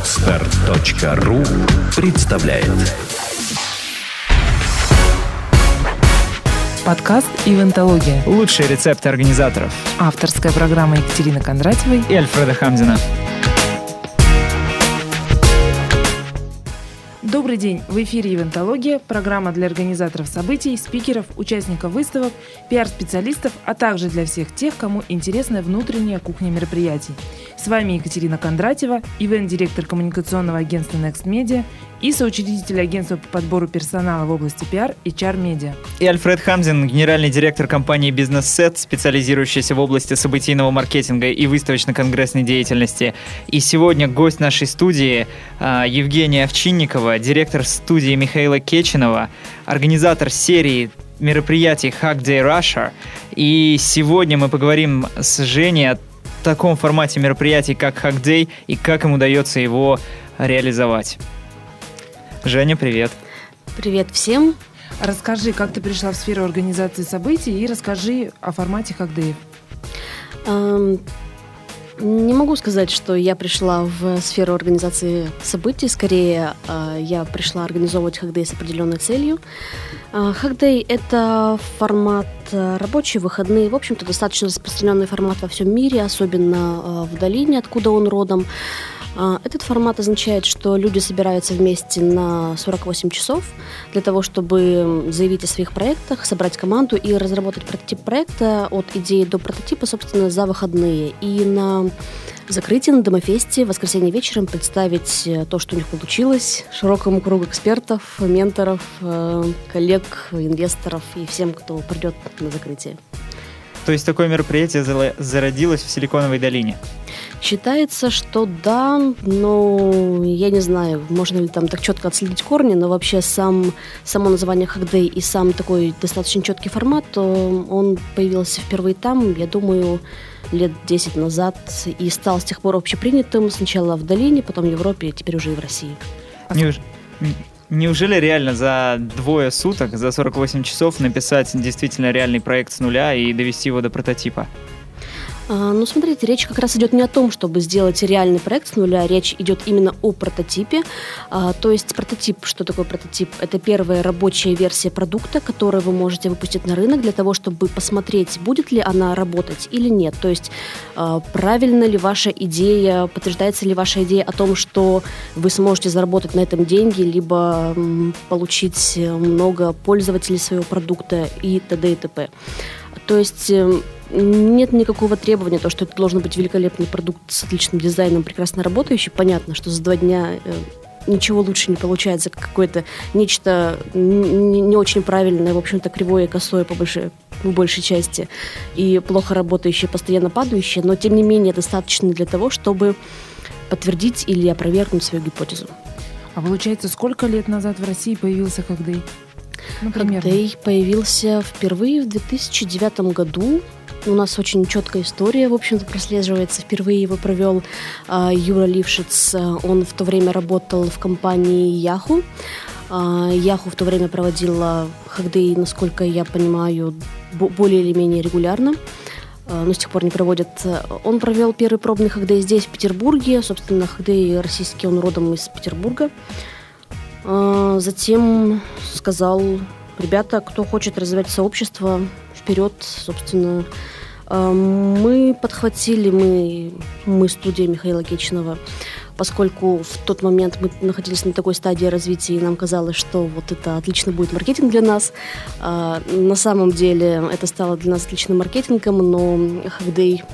Отстар.ру представляет Подкаст «Ивентология». Лучшие рецепты организаторов. Авторская программа Екатерины Кондратьевой и Альфреда Хамзина. Добрый день! В эфире «Ивентология» – программа для организаторов событий, спикеров, участников выставок, пиар-специалистов, а также для всех тех, кому интересна внутренняя кухня мероприятий. С вами Екатерина Кондратьева, ивент-директор коммуникационного агентства Next Media и соучредитель агентства по подбору персонала в области пиар и HR-медиа. И Альфред Хамзин, генеральный директор компании Business Set, специализирующийся в области событийного маркетинга и выставочно-конгрессной деятельности. И сегодня гость нашей студии а, Евгения Овчинникова, директор студии Михаила Кеченова, организатор серии мероприятий Hack Day Russia. И сегодня мы поговорим с Женей о таком формате мероприятий, как Hack Day, и как им удается его реализовать. Женя, привет. Привет всем. Расскажи, как ты пришла в сферу организации событий и расскажи о формате Hack Day. Эм, не могу сказать, что я пришла в сферу организации событий. Скорее, э, я пришла организовывать Hackday с определенной целью. Э, Hackday — это формат э, рабочие, выходные. В общем-то, достаточно распространенный формат во всем мире, особенно в долине, откуда он родом. Этот формат означает, что люди собираются вместе на 48 часов для того, чтобы заявить о своих проектах, собрать команду и разработать прототип проекта от идеи до прототипа, собственно, за выходные. И на закрытии на Домофесте в воскресенье вечером представить э, то, что у них получилось, широкому кругу экспертов, менторов, э, коллег, инвесторов и всем, кто придет на закрытие. То есть такое мероприятие зародилось в Силиконовой долине? Считается, что да, но я не знаю, можно ли там так четко отследить корни, но вообще сам, само название Hackday и сам такой достаточно четкий формат, он появился впервые там, я думаю, лет 10 назад и стал с тех пор общепринятым сначала в долине, потом в Европе, теперь уже и в России. Неуж... Неужели реально за двое суток, за 48 часов написать действительно реальный проект с нуля и довести его до прототипа? А, ну, смотрите, речь как раз идет не о том, чтобы сделать реальный проект с нуля, речь идет именно о прототипе. А, то есть прототип, что такое прототип? Это первая рабочая версия продукта, которую вы можете выпустить на рынок для того, чтобы посмотреть, будет ли она работать или нет. То есть а, правильно ли ваша идея, подтверждается ли ваша идея о том, что вы сможете заработать на этом деньги, либо получить много пользователей своего продукта и т.д. и т.п. То есть эм, нет никакого требования, то, что это должен быть великолепный продукт с отличным дизайном, прекрасно работающий. Понятно, что за два дня э, ничего лучше не получается, как какое-то нечто не, не очень правильное, в общем-то, кривое косое по большей, в большей части, и плохо работающее, постоянно падающее, но, тем не менее, достаточно для того, чтобы подтвердить или опровергнуть свою гипотезу. А получается, сколько лет назад в России появился Хагдей? Ну, Хагдей появился впервые в 2009 году у нас очень четкая история, в общем-то, прослеживается. Впервые его провел э, Юра Лившиц. Он в то время работал в компании Yahoo. Э, Yahoo в то время проводила Хагдей, насколько я понимаю, более или менее регулярно но с тех пор не проводят. Он провел первый пробный Хагдей здесь, в Петербурге. Собственно, Хагдей российский, он родом из Петербурга. Затем сказал, ребята, кто хочет развивать сообщество, вперед, собственно, э, мы подхватили, мы, мы студия Михаила Кеченова, поскольку в тот момент мы находились на такой стадии развития, и нам казалось, что вот это отлично будет маркетинг для нас. А, на самом деле это стало для нас отличным маркетингом, но Хагдей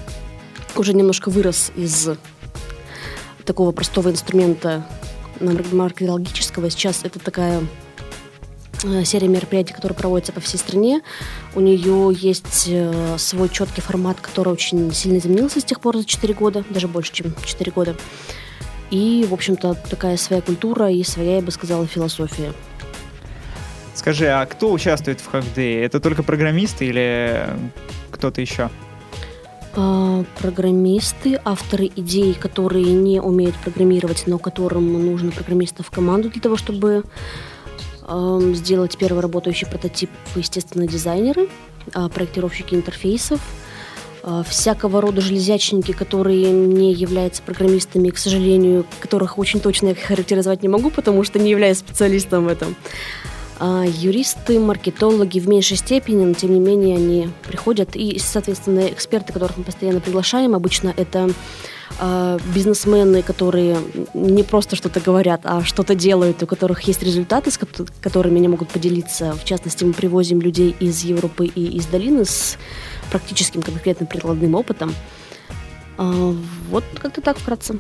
уже немножко вырос из такого простого инструмента маркетологического. Сейчас это такая Э, серия мероприятий, которые проводятся по всей стране. У нее есть э, свой четкий формат, который очень сильно изменился с тех пор за 4 года, даже больше, чем 4 года. И, в общем-то, такая своя культура и своя, я бы сказала, философия. Скажи, а кто участвует в Hackday? Это только программисты или кто-то еще? А, программисты, авторы идей, которые не умеют программировать, но которым нужно программистов в команду для того, чтобы сделать первый работающий прототип, естественно, дизайнеры, а, проектировщики интерфейсов, э, всякого рода железячники, которые не являются программистами, к сожалению, которых очень точно я характеризовать не могу, потому что не являюсь специалистом в этом. А юристы, маркетологи в меньшей степени, но тем не менее они приходят. И, соответственно, эксперты, которых мы постоянно приглашаем, обычно это бизнесмены, которые не просто что-то говорят, а что-то делают, у которых есть результаты, с которыми они могут поделиться. В частности, мы привозим людей из Европы и из долины с практическим конкретным прикладным опытом. Э, вот как-то так вкратце.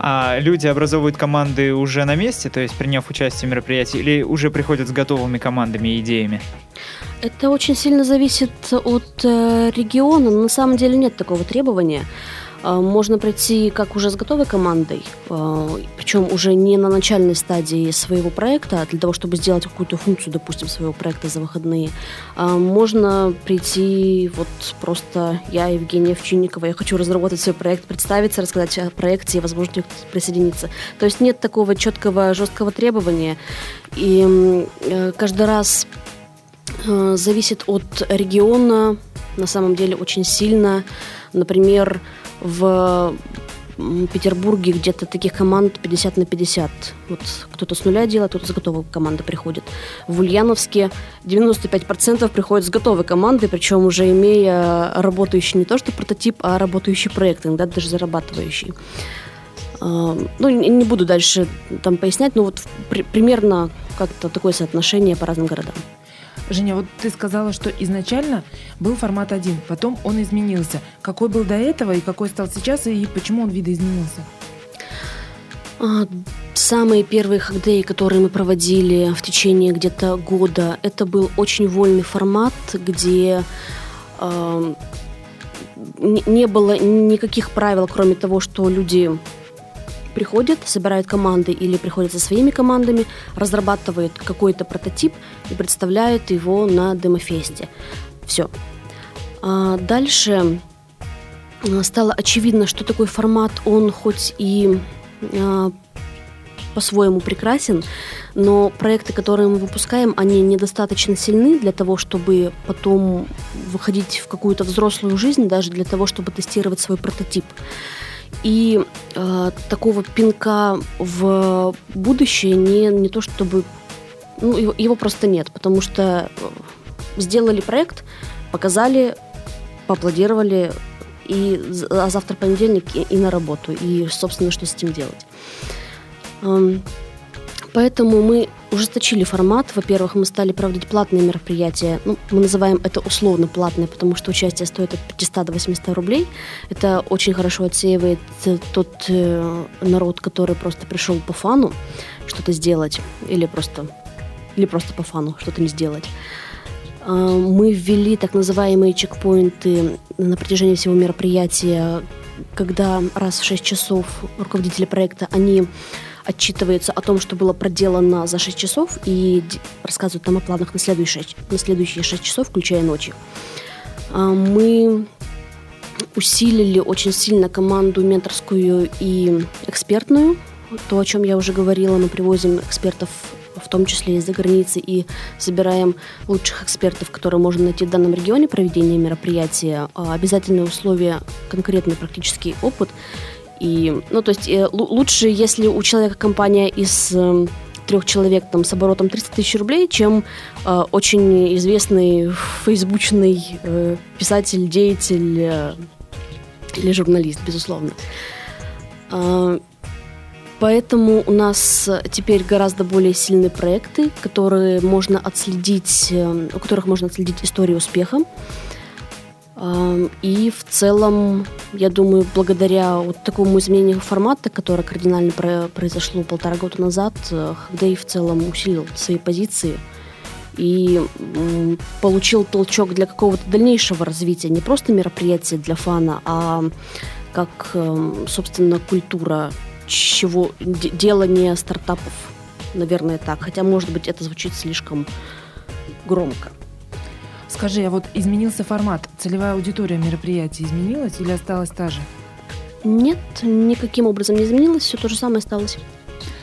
А люди образовывают команды уже на месте, то есть приняв участие в мероприятии, или уже приходят с готовыми командами и идеями? Это очень сильно зависит от э, региона, но на самом деле нет такого требования. А, можно пройти как уже с готовой командой, а, причем уже не на начальной стадии своего проекта, а для того, чтобы сделать какую-то функцию, допустим, своего проекта за выходные. Можно прийти вот просто я, Евгения Овчинникова, я хочу разработать свой проект, представиться, рассказать о проекте и, возможно, присоединиться. То есть нет такого четкого, жесткого требования. И э, каждый раз э, зависит от региона, на самом деле очень сильно. Например, в Петербурге где-то таких команд 50 на 50. Вот кто-то с нуля делает, кто-то с готовой команды приходит. В Ульяновске 95% приходят с готовой команды, причем уже имея работающий не то что прототип, а работающий проект, иногда даже зарабатывающий. А, ну, не буду дальше там пояснять, но вот примерно как-то такое соотношение по разным городам. Женя, вот ты сказала, что изначально был формат один, потом он изменился. Какой был до этого и какой стал сейчас, и почему он видоизменился? А, самые первые хакдеи, которые мы проводили в течение где-то года, это был очень вольный формат, где э, не было никаких правил, кроме того, что люди приходят, собирают команды или приходят со своими командами, разрабатывают какой-то прототип и представляют его на демофесте. Все. А дальше а, стало очевидно, что такой формат, он хоть и а, по-своему прекрасен, но проекты, которые мы выпускаем, они недостаточно сильны для того, чтобы потом выходить в какую-то взрослую жизнь, даже для того, чтобы тестировать свой прототип. И э, такого пинка в будущее не, не то чтобы... Ну, его, его просто нет, потому что э, сделали проект, показали, поаплодировали, и, а завтра понедельник и, и на работу, и, собственно, что с этим делать. Поэтому мы ужесточили формат. Во-первых, мы стали проводить платные мероприятия. Ну, мы называем это условно платные, потому что участие стоит от 500 до 800 рублей. Это очень хорошо отсеивает тот э, народ, который просто пришел по фану что-то сделать или просто, или просто по фану что-то не сделать. Э, мы ввели так называемые чекпоинты на протяжении всего мероприятия, когда раз в 6 часов руководители проекта, они отчитывается о том, что было проделано за 6 часов и рассказывают нам о планах на следующие 6, на следующие 6 часов, включая ночи. А, мы усилили очень сильно команду менторскую и экспертную. То, о чем я уже говорила, мы привозим экспертов в том числе из-за границы, и собираем лучших экспертов, которые можно найти в данном регионе проведения мероприятия. А, обязательное условие – конкретный практический опыт – и, ну, то есть э, лучше, если у человека компания из э, трех человек там, с оборотом 300 тысяч рублей, чем э, очень известный фейсбучный э, писатель, деятель э, или журналист, безусловно. Э, поэтому у нас теперь гораздо более сильные проекты, которые можно отследить, э, у которых можно отследить историю успеха. И в целом, я думаю, благодаря вот такому изменению формата, которое кардинально произошло полтора года назад, э, Хагдей в целом усилил свои позиции и получил толчок для какого-то дальнейшего развития, не просто мероприятия для фана, а как, эм, собственно, культура чего делания стартапов, наверное, так. Хотя, может быть, это звучит слишком громко. Скажи, а вот изменился формат, целевая аудитория мероприятия изменилась или осталась та же? Нет, никаким образом не изменилось, все то же самое осталось.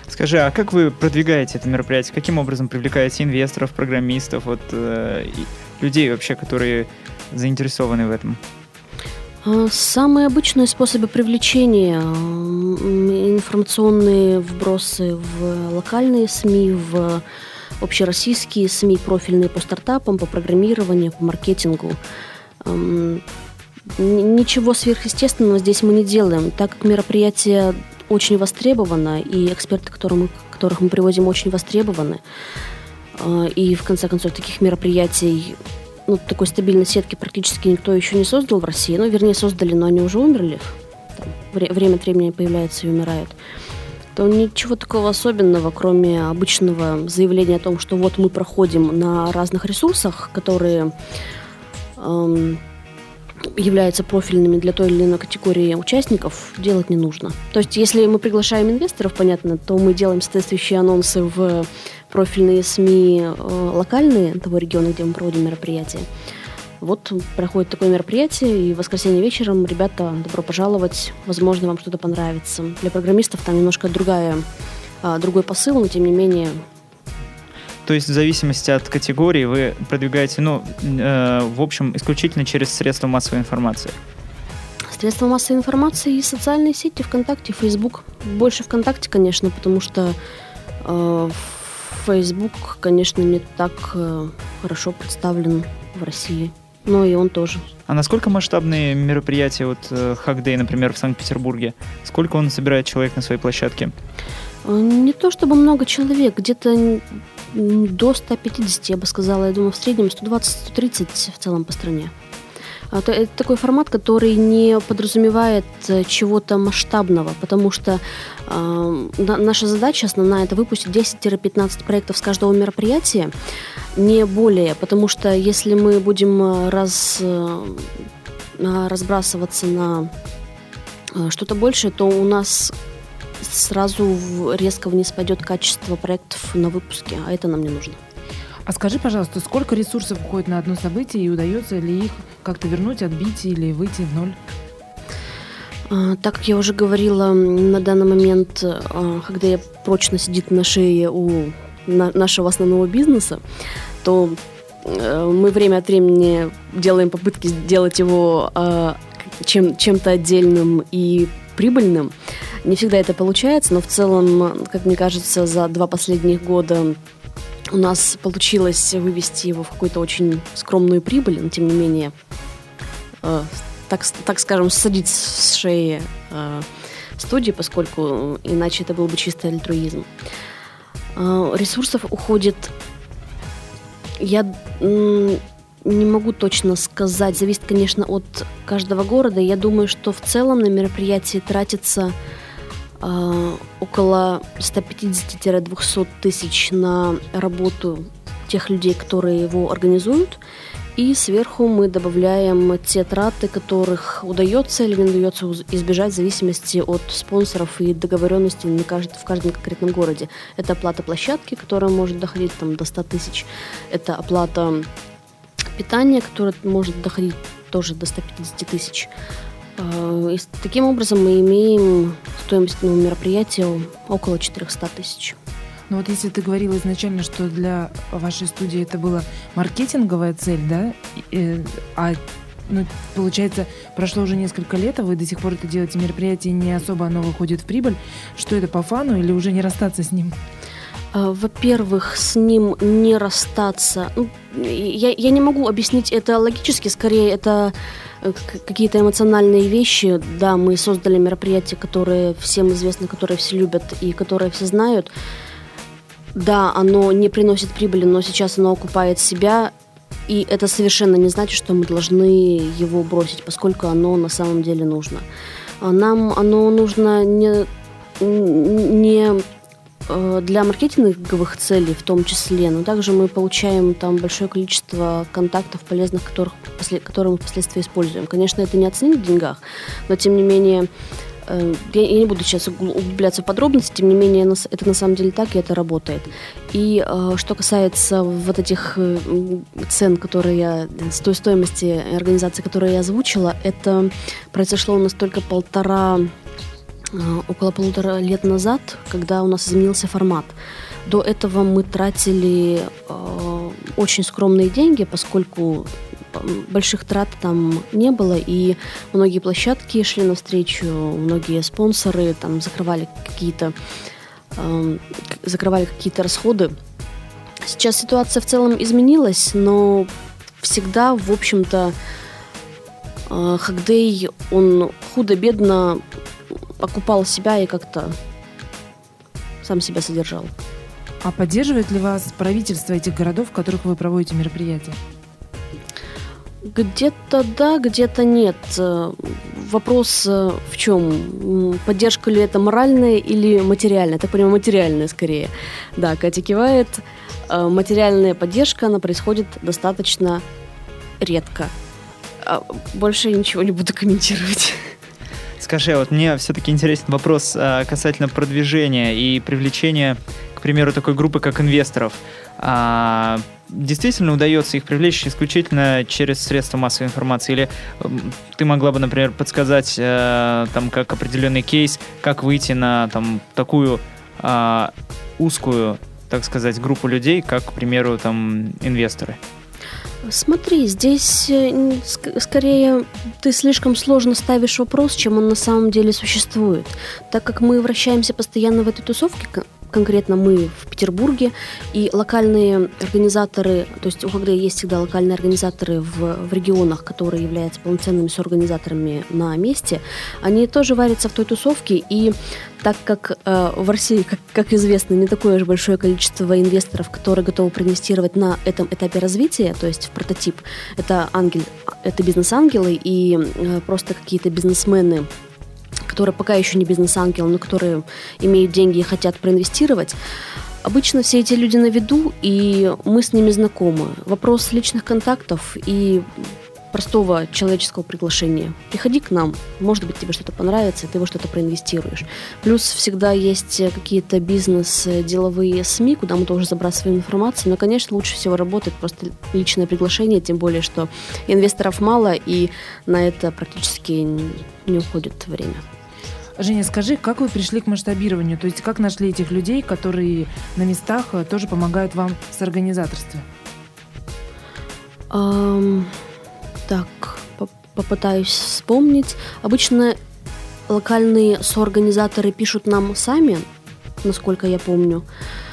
Скажи, а как вы продвигаете это мероприятие? Каким образом привлекаете инвесторов, программистов, вот, э, людей вообще, которые заинтересованы в этом? А, самые обычные способы привлечения информационные вбросы в локальные СМИ, в общероссийские СМИ, профильные по стартапам, по программированию, по маркетингу. Ничего сверхъестественного здесь мы не делаем, так как мероприятие очень востребовано, и эксперты, которым, которых мы приводим, очень востребованы. А, и в конце концов таких мероприятий ну, такой стабильной сетки практически никто еще не создал в России. Ну, вернее, создали, но они уже умерли. Там, время от времени появляются и умирают. То ничего такого особенного, кроме обычного заявления о том, что вот мы проходим на разных ресурсах, которые эм, являются профильными для той или иной категории участников, делать не нужно. То есть, если мы приглашаем инвесторов, понятно, то мы делаем соответствующие анонсы в профильные СМИ э, локальные того региона, где мы проводим мероприятие. Вот проходит такое мероприятие, и в воскресенье вечером, ребята, добро пожаловать, возможно, вам что-то понравится. Для программистов там немножко другая, а, другой посыл, но тем не менее то есть в зависимости от категории вы продвигаете, ну, э, в общем, исключительно через средства массовой информации. Средства массовой информации и социальные сети, ВКонтакте, Фейсбук. Больше ВКонтакте, конечно, потому что э, Facebook, конечно, не так э, хорошо представлен в России. Но и он тоже. А насколько масштабные мероприятия, вот э, Hackday, например, в Санкт-Петербурге? Сколько он собирает человек на своей площадке? Э, не то чтобы много человек, где-то до 150, я бы сказала. Я думаю, в среднем 120-130 в целом по стране. А, это такой формат, который не подразумевает э, чего-то масштабного, потому что э, наша задача основная это выпустить 10-15 проектов с каждого мероприятия, не более, потому что если мы будем э, раз, э, разбрасываться на что-то большее, то у нас сразу резко вниз пойдет качество проектов на выпуске, а это нам не нужно. А скажи, пожалуйста, сколько ресурсов уходит на одно событие и удается ли их как-то вернуть, отбить или выйти в ноль? А, так как я уже говорила, на данный момент, а, когда я прочно сидит на шее у нашего основного бизнеса, то э, мы время от времени делаем попытки сделать его а, чем, чем-то отдельным и прибыльным. Не всегда это получается, но в целом, как мне кажется, за два последних года у нас получилось вывести его в какую-то очень скромную прибыль, но тем не менее, э, так, так скажем, садить с шеи э, студии, поскольку иначе это был бы чистый альтруизм. Э, ресурсов уходит, я не могу точно сказать, зависит, конечно, от каждого города. Я думаю, что в целом на мероприятии тратится э, около 150-200 тысяч на работу тех людей, которые его организуют. И сверху мы добавляем те траты, которых удается или не удается избежать в зависимости от спонсоров и договоренностей на кажд... в каждом конкретном городе. Это оплата площадки, которая может доходить там, до 100 тысяч. Это оплата питания, которое может доходить тоже до 150 тысяч. А, и таким образом мы имеем стоимость ну, мероприятия около 400 тысяч. Ну вот если ты говорила изначально, что для вашей студии это была маркетинговая цель, да, э, а ну, получается, прошло уже несколько лет, а вы до сих пор это делаете мероприятие, и не особо оно выходит в прибыль. Что это по фану или уже не расстаться с ним? А, во-первых, с ним не расстаться. Ну, я, я не могу объяснить это логически, скорее это какие-то эмоциональные вещи. Да, мы создали мероприятие, которое всем известно, которое все любят и которое все знают. Да, оно не приносит прибыли, но сейчас оно окупает себя. И это совершенно не значит, что мы должны его бросить, поскольку оно на самом деле нужно. А нам оно нужно не, не Э, для маркетинговых целей в том числе, но также мы получаем там большое количество контактов полезных, которых, которые мы впоследствии используем. Конечно, это не оценить в деньгах, но тем не менее э, я не буду сейчас углубляться в подробности, тем не менее это на самом деле так, и это работает. И э, что касается вот этих цен, которые я, с той стоимости организации, которую я озвучила, это произошло у нас только полтора Э, около полутора лет назад, когда у нас изменился формат. До этого мы тратили э, очень скромные деньги, поскольку больших трат там не было, и многие площадки шли навстречу, многие спонсоры там закрывали какие-то э, закрывали какие-то расходы. Сейчас ситуация в целом изменилась, но всегда, в общем-то, э, Хагдей, он худо-бедно окупал себя и как-то сам себя содержал. А поддерживает ли вас правительство этих городов, в которых вы проводите мероприятия? Где-то да, где-то нет. Вопрос э, в чем? Поддержка ли это моральная или материальная? Так понимаю, материальная скорее. Да, Катя кивает. Э, материальная поддержка, она происходит достаточно редко. А больше я ничего не буду комментировать. Скажи, вот мне все-таки интересен вопрос а, касательно продвижения и привлечения, к примеру, такой группы, как инвесторов. А, действительно удается их привлечь исключительно через средства массовой информации? Или ты могла бы, например, подсказать, э, там, как определенный кейс, как выйти на там, такую э, узкую, так сказать, группу людей, как, к примеру, там, инвесторы? Смотри, здесь э, скорее ты слишком сложно ставишь вопрос, чем он на самом деле существует. Так как мы вращаемся постоянно в этой тусовке, конкретно мы в Петербурге, и локальные организаторы, то есть у ХГД есть всегда локальные организаторы в, в регионах, которые являются полноценными соорганизаторами на месте, они тоже варятся в той тусовке, и так как э, в России, как, как известно, не такое же большое количество инвесторов, которые готовы проинвестировать на этом этапе развития, то есть в прототип, это ангел, это бизнес-ангелы и э, просто какие-то бизнесмены, которые пока еще не бизнес-ангелы, но которые имеют деньги и хотят проинвестировать, Обычно все эти люди на виду, и мы с ними знакомы. Вопрос личных контактов и простого человеческого приглашения. Приходи к нам, может быть, тебе что-то понравится, ты во что-то проинвестируешь. Плюс всегда есть какие-то бизнес-деловые СМИ, куда мы тоже забрасываем информацию, но, конечно, лучше всего работает просто личное приглашение, тем более, что инвесторов мало, и на это практически не уходит время. Женя, скажи, как вы пришли к масштабированию? То есть как нашли этих людей, которые на местах э, тоже помогают вам с организаторством? Um, так, попытаюсь вспомнить. Обычно локальные соорганизаторы пишут нам сами, насколько я помню. Э,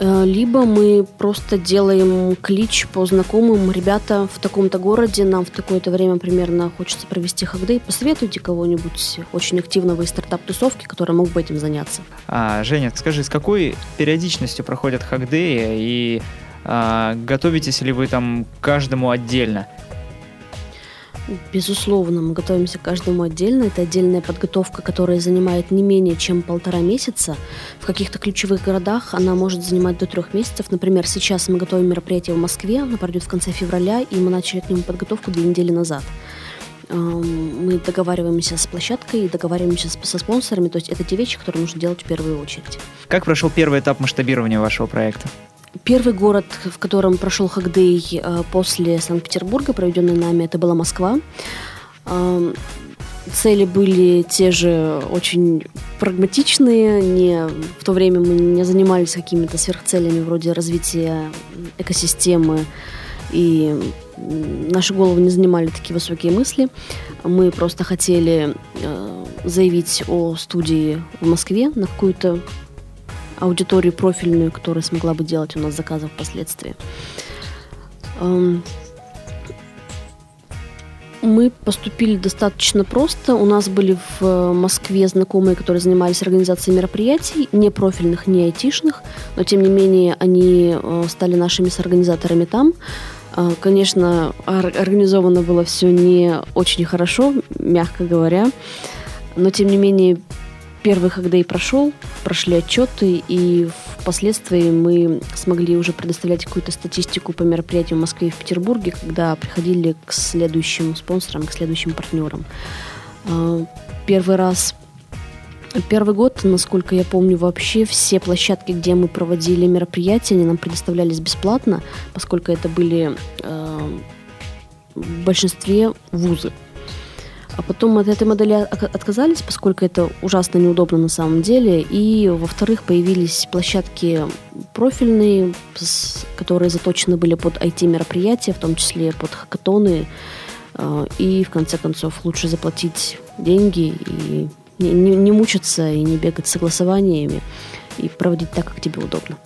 либо мы просто делаем клич по знакомым. Ребята в таком-то городе, нам в такое-то время примерно хочется провести хагдей. Посоветуйте кого-нибудь очень активного из стартап-тусовки, который мог бы этим заняться. А, Женя, скажи, с какой периодичностью проходят хагдеи и а, готовитесь ли вы там каждому отдельно? Безусловно, мы готовимся к каждому отдельно. Это отдельная подготовка, которая занимает не менее чем полтора месяца. В каких-то ключевых городах она может занимать до трех месяцев. Например, сейчас мы готовим мероприятие в Москве, оно пройдет в конце февраля, и мы начали к нему подготовку две недели назад. Мы договариваемся с площадкой, договариваемся со спонсорами, то есть это те вещи, которые нужно делать в первую очередь. Как прошел первый этап масштабирования вашего проекта? Первый город, в котором прошел Хагдей э, после Санкт-Петербурга, проведенный нами, это была Москва. Эм, цели были те же очень прагматичные. Не, в то время мы не занимались какими-то сверхцелями вроде развития экосистемы. И наши головы не занимали такие высокие мысли. Мы просто хотели э, заявить о студии в Москве на какую-то аудиторию профильную, которая смогла бы делать у нас заказы впоследствии. Эм, мы поступили достаточно просто. У нас были в э, Москве знакомые, которые занимались организацией мероприятий, не профильных, не айтишных, но тем не менее они э, стали нашими соорганизаторами там. Э, конечно, организовано было все не очень хорошо, мягко говоря, но тем не менее Первый и прошел, прошли отчеты, и впоследствии мы смогли уже предоставлять какую-то статистику по мероприятиям в Москве и в Петербурге, когда приходили к следующим спонсорам, к следующим партнерам. А, первый раз Первый год, насколько я помню, вообще все площадки, где мы проводили мероприятия, они нам предоставлялись бесплатно, поскольку это были э, в большинстве вузы. А потом от этой модели отказались, поскольку это ужасно неудобно на самом деле. И, во-вторых, появились площадки профильные, которые заточены были под IT-мероприятия, в том числе под хакатоны. А, и, в конце концов, лучше заплатить деньги и не, не, мучиться и не бегать с согласованиями и проводить так, как тебе удобно.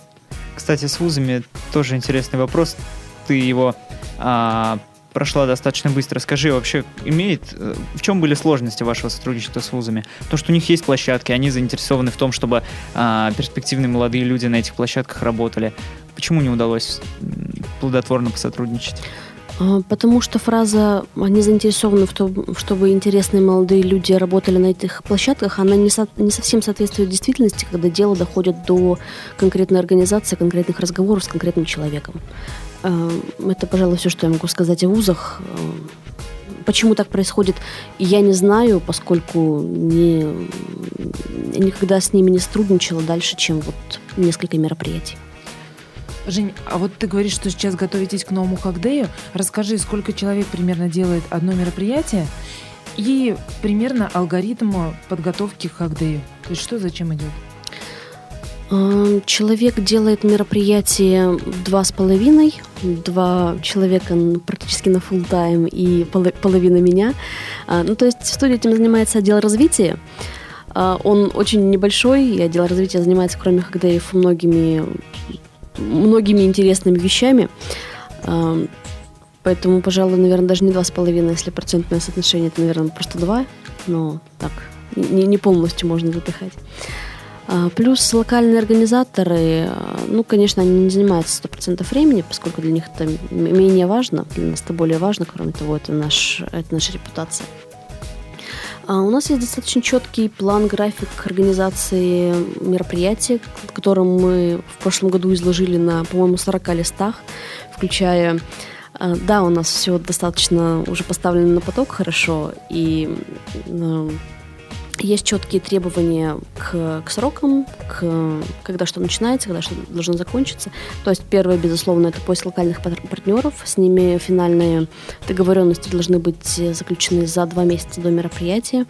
Кстати, с вузами тоже интересный вопрос. Ты его а, прошла достаточно быстро. Скажи, вообще имеет, э, в чем были сложности вашего сотрудничества с вузами? То, что у них есть площадки, они заинтересованы в том, чтобы а, перспективные молодые люди на этих площадках работали. Почему не удалось плодотворно посотрудничать? А, потому что фраза «они заинтересованы в том, чтобы интересные молодые люди работали на этих площадках», она не, со, не совсем соответствует действительности, когда дело доходит до конкретной организации, конкретных разговоров с конкретным человеком. А, это, пожалуй, все, что я могу сказать о вузах. А, почему так происходит, я не знаю, поскольку не, никогда с ними не сотрудничала дальше, чем вот несколько мероприятий. Жень, а вот ты говоришь, что сейчас готовитесь к новому хакдею. Расскажи, сколько человек примерно делает одно мероприятие и примерно алгоритм подготовки к хакдею. То есть что зачем идет? А, человек делает мероприятие два с половиной, два человека практически на full тайм и половина меня. А, ну, то есть в этим занимается отдел развития. А, он очень небольшой, и отдел развития занимается, кроме хакдеев, многими многими интересными вещами. Поэтому, пожалуй, наверное, даже не два с половиной, если процентное соотношение, это, наверное, просто два. Но так, не, не полностью можно запихать. А, плюс локальные организаторы, а, ну, конечно, они не занимаются 100% времени, поскольку для них это менее важно, для нас это более важно, кроме того, это, наш, это наша репутация. А у нас есть достаточно четкий план, график организации мероприятия, который мы в прошлом году изложили на, по-моему, 40 листах, включая а, да, у нас все достаточно уже поставлено на поток хорошо, и есть четкие требования к, к срокам, к когда что начинается, когда что должно закончиться. То есть первое, безусловно, это поиск локальных партнеров. С ними финальные договоренности должны быть заключены за два месяца до мероприятия.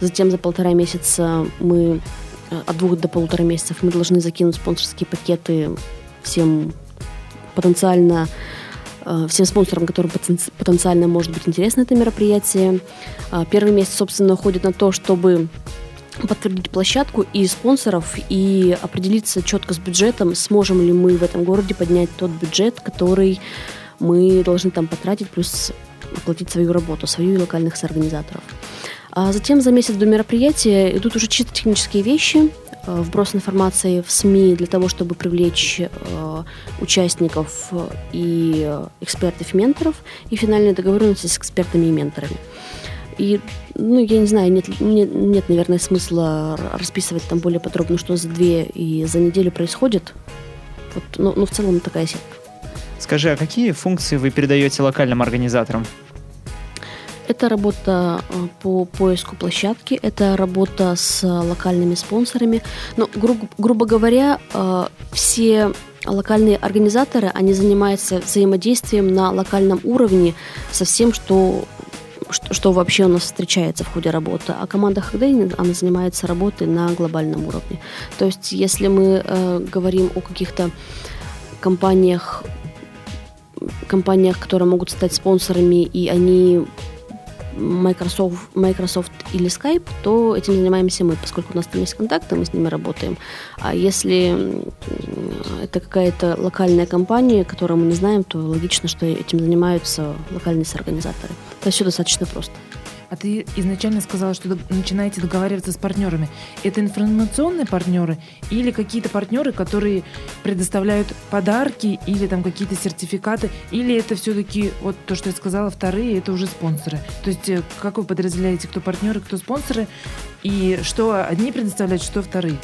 Затем за полтора месяца мы э, от двух до полутора месяцев мы должны закинуть спонсорские пакеты всем потенциально всем спонсорам, которым потенциально может быть интересно это мероприятие. А, первый месяц, собственно, уходит на то, чтобы подтвердить площадку и спонсоров и определиться четко с бюджетом, сможем ли мы в этом городе поднять тот бюджет, который мы должны там потратить, плюс оплатить свою работу, свою и локальных соорганизаторов. А затем за месяц до мероприятия идут уже чисто технические вещи, Э, вброс информации в СМИ для того, чтобы привлечь э, участников и экспертов менторов, и финальные договоренности с экспертами и менторами. И, ну, я не знаю, нет, нет, нет, наверное, смысла расписывать там более подробно, что за две и за неделю происходит. Вот, но, но в целом такая сетка. Скажи, а какие функции вы передаете локальным организаторам? Это работа э, по поиску площадки, это работа с локальными спонсорами. Но, гру- грубо говоря, э, все локальные организаторы, они занимаются взаимодействием на локальном уровне со всем, что что, что вообще у нас встречается в ходе работы. А команда Хагдейн, она занимается работой на глобальном уровне. То есть, если мы э, говорим о каких-то компаниях, компаниях, которые могут стать спонсорами, и они Microsoft, Microsoft или Skype, то этим занимаемся мы, поскольку у нас там есть контакты, мы с ними работаем. А если это какая-то локальная компания, которую мы не знаем, то логично, что этим занимаются локальные соорганизаторы. То есть все достаточно просто. А ты изначально сказала, что начинаете договариваться с партнерами. Это информационные партнеры или какие-то партнеры, которые предоставляют подарки или там какие-то сертификаты, или это все-таки вот то, что я сказала, вторые, это уже спонсоры. То есть э, как вы подразделяете, кто партнеры, кто спонсоры, и что одни предоставляют, что вторые?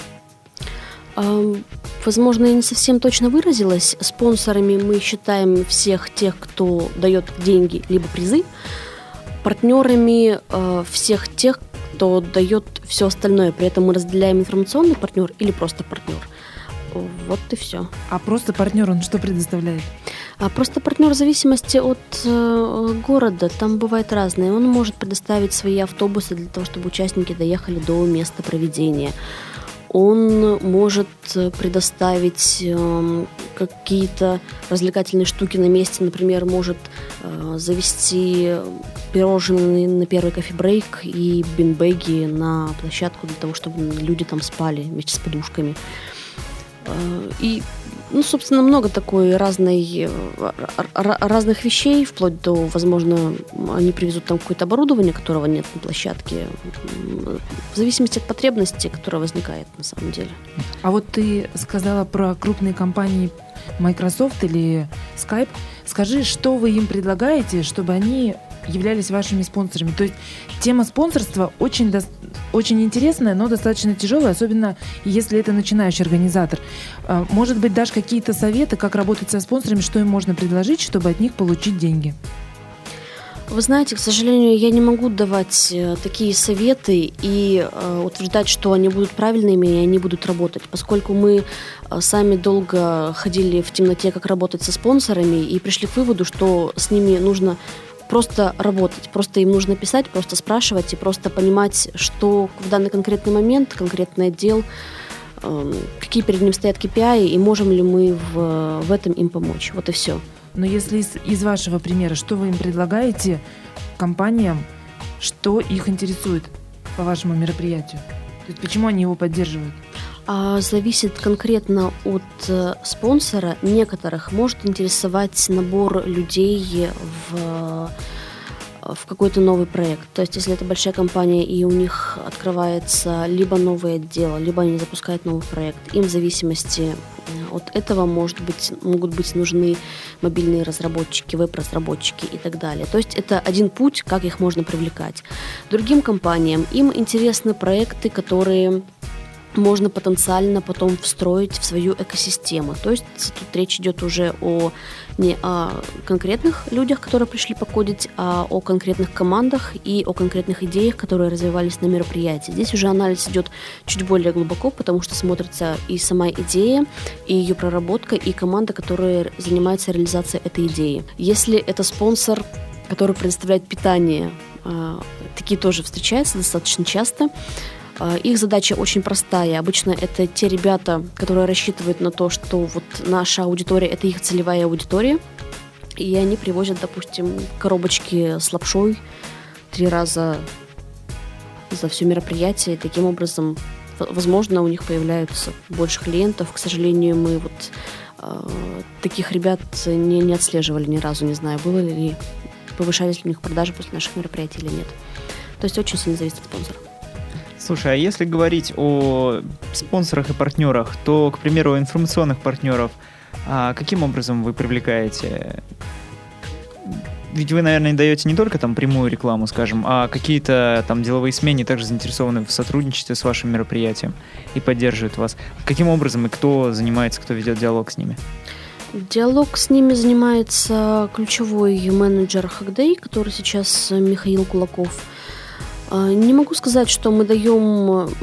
Возможно, я не совсем точно выразилась. Спонсорами мы считаем всех тех, кто дает деньги либо призы партнерами э, всех тех, кто дает все остальное. При этом мы разделяем информационный партнер или просто партнер. Вот и все. А просто партнер, он что предоставляет? А просто партнер в зависимости от э, города, там бывает разное. Он может предоставить свои автобусы для того, чтобы участники доехали до места проведения. Он может предоставить э, какие-то развлекательные штуки на месте, например, может э, завести пирожные на первый кофе-брейк и бинбеги на площадку для того, чтобы люди там спали вместе с подушками. Э, и ну, собственно, много такой разной, э, разных вещей, вплоть до, возможно, они привезут там какое-то оборудование, которого нет на площадке, в зависимости от потребности, которая возникает на самом деле. А вот ты сказала про крупные компании Microsoft или Skype. Скажи, что вы им предлагаете, чтобы они являлись вашими спонсорами. То есть тема спонсорства очень, до... очень интересная, но достаточно тяжелая, особенно если это начинающий организатор. А, может быть, дашь какие-то советы, как работать со спонсорами, что им можно предложить, чтобы от них получить деньги? Вы знаете, к сожалению, я не могу давать э, такие советы и э, утверждать, что они будут правильными и они будут работать, поскольку мы э, сами долго ходили в темноте, как работать со спонсорами, и пришли к выводу, что с ними нужно просто работать, просто им нужно писать, просто спрашивать и просто понимать, что в данный конкретный момент, конкретный отдел, эм, какие перед ним стоят KPI и можем ли мы в, в этом им помочь. Вот и все. Но если из, из вашего примера, что вы им предлагаете компаниям, что их интересует по вашему мероприятию? То есть почему они его поддерживают? А, зависит конкретно от э, спонсора. Некоторых может интересовать набор людей в в какой-то новый проект. То есть, если это большая компания и у них открывается либо новое отдел, либо они запускают новый проект, им в зависимости э, от этого может быть, могут быть нужны мобильные разработчики, веб-разработчики и так далее. То есть это один путь, как их можно привлекать. Другим компаниям им интересны проекты, которые можно потенциально потом встроить в свою экосистему. То есть тут речь идет уже о не о конкретных людях, которые пришли покодить, а о конкретных командах и о конкретных идеях, которые развивались на мероприятии. Здесь уже анализ идет чуть более глубоко, потому что смотрится и сама идея, и ее проработка, и команда, которая занимается реализацией этой идеи. Если это спонсор, который предоставляет питание, а, такие тоже встречаются достаточно часто, их задача очень простая. Обычно это те ребята, которые рассчитывают на то, что вот наша аудитория – это их целевая аудитория, и они привозят, допустим, коробочки с лапшой три раза за все мероприятие. И таким образом, возможно, у них появляются больше клиентов. К сожалению, мы вот э, таких ребят не, не отслеживали ни разу, не знаю, было ли повышались ли у них продажи после наших мероприятий или нет. То есть очень сильно зависит от спонсора. Слушай, а если говорить о спонсорах и партнерах, то, к примеру, информационных партнеров, а каким образом вы привлекаете? Ведь вы, наверное, даете не только там прямую рекламу, скажем, а какие-то там деловые СМИ также заинтересованы в сотрудничестве с вашим мероприятием и поддерживают вас. Каким образом и кто занимается, кто ведет диалог с ними? Диалог с ними занимается ключевой менеджер Хагдей, который сейчас Михаил Кулаков – не могу сказать, что мы даем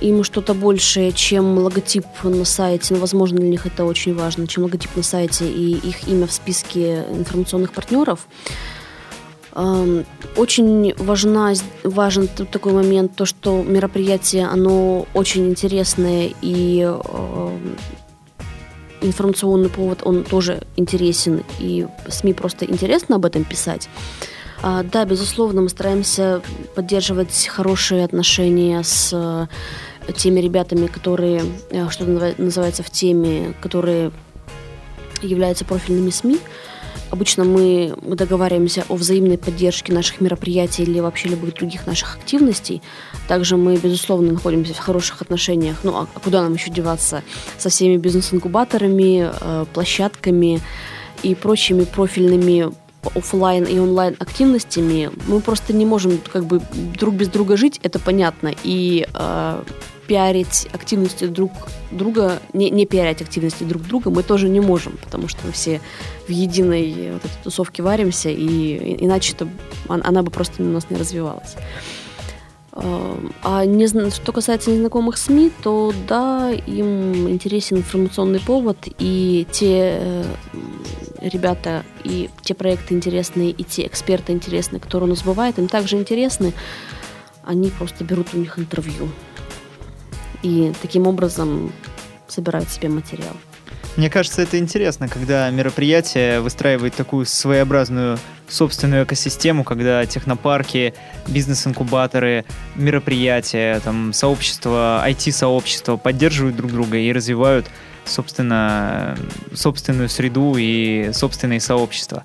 им что-то большее, чем логотип на сайте, но, возможно, для них это очень важно, чем логотип на сайте и их имя в списке информационных партнеров. Очень важна, важен такой момент, то, что мероприятие, оно очень интересное и информационный повод, он тоже интересен, и СМИ просто интересно об этом писать. А, да, безусловно, мы стараемся поддерживать хорошие отношения с э, теми ребятами, которые, э, что называется, в теме, которые являются профильными СМИ. Обычно мы договариваемся о взаимной поддержке наших мероприятий или вообще любых других наших активностей. Также мы, безусловно, находимся в хороших отношениях. Ну, а куда нам еще деваться? Со всеми бизнес-инкубаторами, э, площадками и прочими профильными офлайн и онлайн активностями, мы просто не можем как бы друг без друга жить, это понятно. И э, пиарить активности друг друга, не, не пиарить активности друг друга мы тоже не можем, потому что мы все в единой вот этой тусовке варимся, и иначе это, она бы просто у нас не развивалась. А не, что касается незнакомых СМИ, то да, им интересен информационный повод, и те э, ребята, и те проекты интересные, и те эксперты интересные, которые у нас бывают, им также интересны. Они просто берут у них интервью. И таким образом собирают себе материал. Мне кажется, это интересно, когда мероприятие выстраивает такую своеобразную собственную экосистему, когда технопарки, бизнес-инкубаторы, мероприятия, там, сообщества, IT-сообщества поддерживают друг друга и развивают, собственно, собственную среду и собственные сообщества.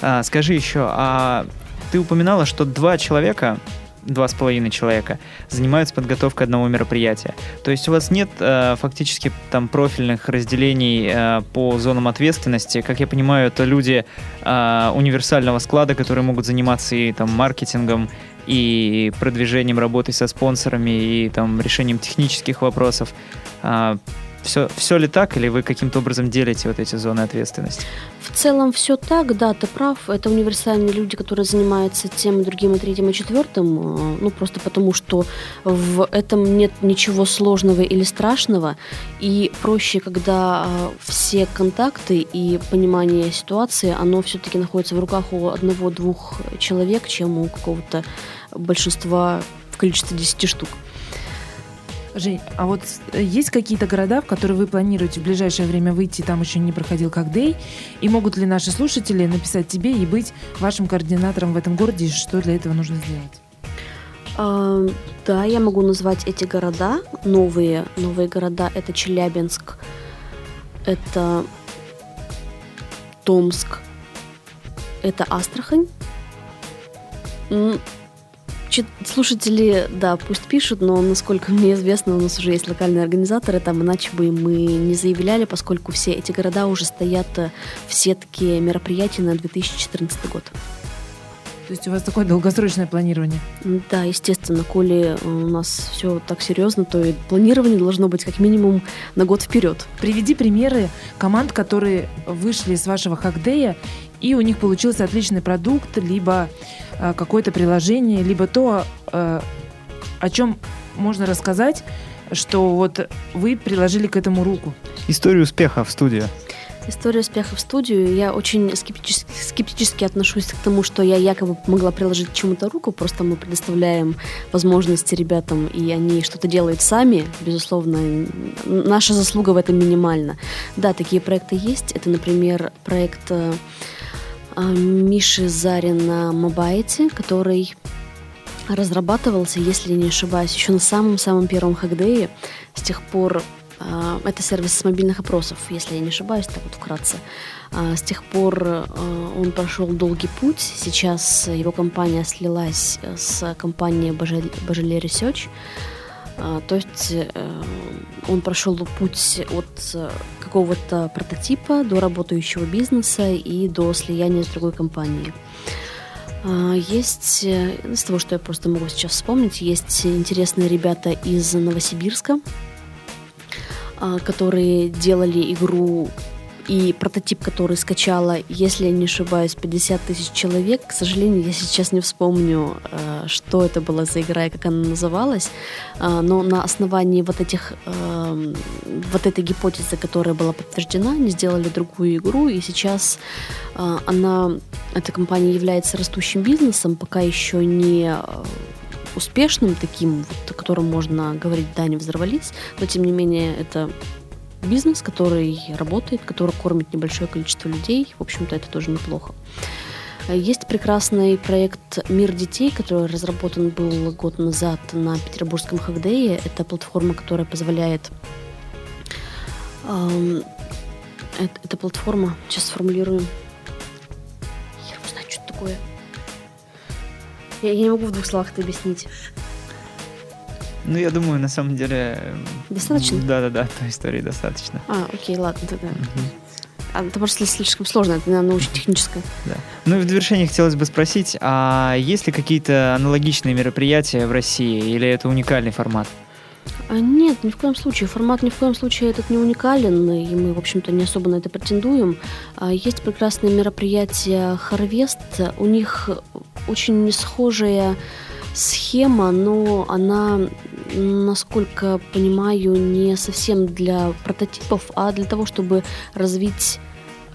А, скажи еще, а ты упоминала, что два человека два с половиной человека занимаются подготовкой одного мероприятия. То есть у вас нет э, фактически там профильных разделений э, по зонам ответственности. Как я понимаю, это люди э, универсального склада, которые могут заниматься и там маркетингом, и продвижением работы со спонсорами, и там решением технических вопросов. Э, все, все ли так, или вы каким-то образом делите вот эти зоны ответственности? В целом все так, да, ты прав. Это универсальные люди, которые занимаются тем, другим, и третьим, и четвертым. Э, ну, просто потому, что в этом нет ничего сложного или страшного. И проще, когда э, все контакты и понимание ситуации, оно все-таки находится в руках у одного-двух человек, чем у какого-то большинства в количестве 10 штук. Жень, а вот э, есть какие-то города, в которые вы планируете в ближайшее время выйти, там еще не проходил как дей, и могут ли наши слушатели написать тебе и быть вашим координатором в этом городе, и что для этого нужно сделать? А, да, я могу назвать эти города, новые, новые города, это Челябинск, это Томск, это Астрахань, слушатели, да, пусть пишут, но, насколько мне известно, у нас уже есть локальные организаторы, там иначе бы мы не заявляли, поскольку все эти города уже стоят э, в сетке мероприятий на 2014 год. То есть у вас такое долгосрочное планирование? Да, естественно, коли у нас все так серьезно, то и планирование должно быть как минимум на год вперед. Приведи примеры команд, которые вышли из вашего хакдея, и у них получился отличный продукт, либо Э, какое-то приложение, либо то, э, о чем можно рассказать, что вот вы приложили к этому руку. Историю успеха в студию. История успеха в студию. Я очень скептически, скептически отношусь к тому, что я якобы могла приложить к чему-то руку. Просто мы предоставляем возможности ребятам, и они что-то делают сами. Безусловно, наша заслуга в этом минимальна. Да, такие проекты есть. Это, например, проект э, Миши Зарина Мобайте, который разрабатывался, если не ошибаюсь, еще на самом-самом первом хакдее. С тех пор а, это сервис мобильных опросов, если я не ошибаюсь, так вот вкратце. А, с тех пор он прошел долгий путь. Сейчас его компания слилась с компанией Бажеле Research. А, то есть э, он прошел путь от э, какого-то прототипа до работающего бизнеса и до слияния с другой компанией. А, есть, э, из того, что я просто могу сейчас вспомнить, есть интересные ребята из Новосибирска, а, которые делали игру и прототип, который скачала, если я не ошибаюсь, 50 тысяч человек. К сожалению, я сейчас не вспомню, э, что это была за игра и как она называлась, э, но на основании вот этих, э, вот этой гипотезы, которая была подтверждена, они сделали другую игру, и сейчас она, эта компания является растущим бизнесом, пока еще не успешным таким, вот, о котором можно говорить, да, не взорвались, но тем не менее это бизнес, который работает, который кормит небольшое количество людей. В общем-то, это тоже неплохо. Есть прекрасный проект «Мир детей», который разработан был год назад на Петербургском Хагдее. Это платформа, которая позволяет... Эм, это, это платформа, сейчас сформулируем. Я не знаю, что это такое. Я, я не могу в двух словах это объяснить. Ну, я думаю, на самом деле... Достаточно? Да-да-да, той истории достаточно. А, окей, ладно, тогда. Угу. А, это просто слишком сложно, это, наверное, очень техническое. Да. Ну и в завершение хотелось бы спросить, а есть ли какие-то аналогичные мероприятия в России, или это уникальный формат? А, нет, ни в коем случае. Формат ни в коем случае этот не уникален, и мы, в общем-то, не особо на это претендуем. А, есть прекрасные мероприятия Harvest, у них очень схожая схема, но она, насколько понимаю, не совсем для прототипов, а для того, чтобы развить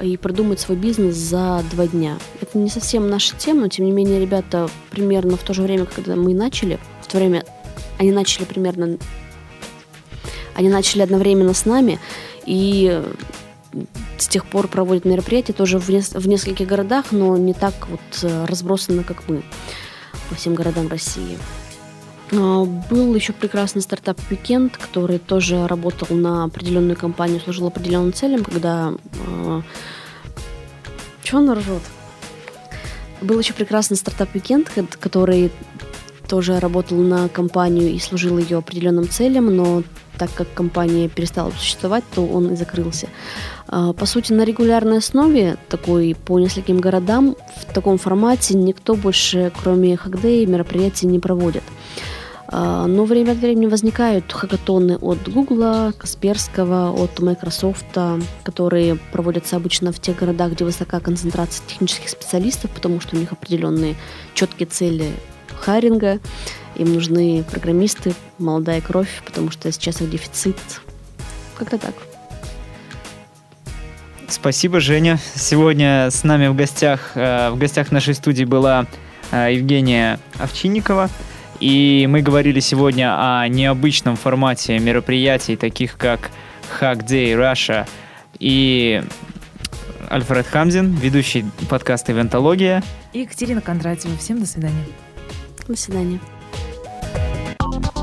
и продумать свой бизнес за два дня. Это не совсем наша тема, но тем не менее ребята примерно в то же время, когда мы начали, в то время они начали примерно, они начали одновременно с нами, и с тех пор проводят мероприятия тоже в, нес- в нескольких городах, но не так вот э, разбросано, как мы по всем городам России. А, был еще прекрасный стартап Weekend, который тоже работал на определенную компанию, служил определенным целям, когда... Э, чего он ржет? Был еще прекрасный стартап Weekend, который тоже работал на компанию и служил ее определенным целям, но так как компания перестала существовать, то он и закрылся. А, по сути, на регулярной основе, такой по нескольким городам, в таком формате никто больше, кроме Хагдей, мероприятий не проводит. А, но время от времени возникают хакатоны от Гугла, Касперского, от Microsoft, которые проводятся обычно в тех городах, где высока концентрация технических специалистов, потому что у них определенные четкие цели хайринга, им нужны программисты, молодая кровь, потому что сейчас их дефицит. Как-то так. Спасибо, Женя. Сегодня с нами в гостях, э, в гостях нашей студии была э, Евгения Овчинникова. И мы говорили сегодня о необычном формате мероприятий, таких как Hack Day Russia и Альфред Хамзин, ведущий подкаста «Ивентология». И Екатерина Кондратьева. Всем до свидания. До свидания.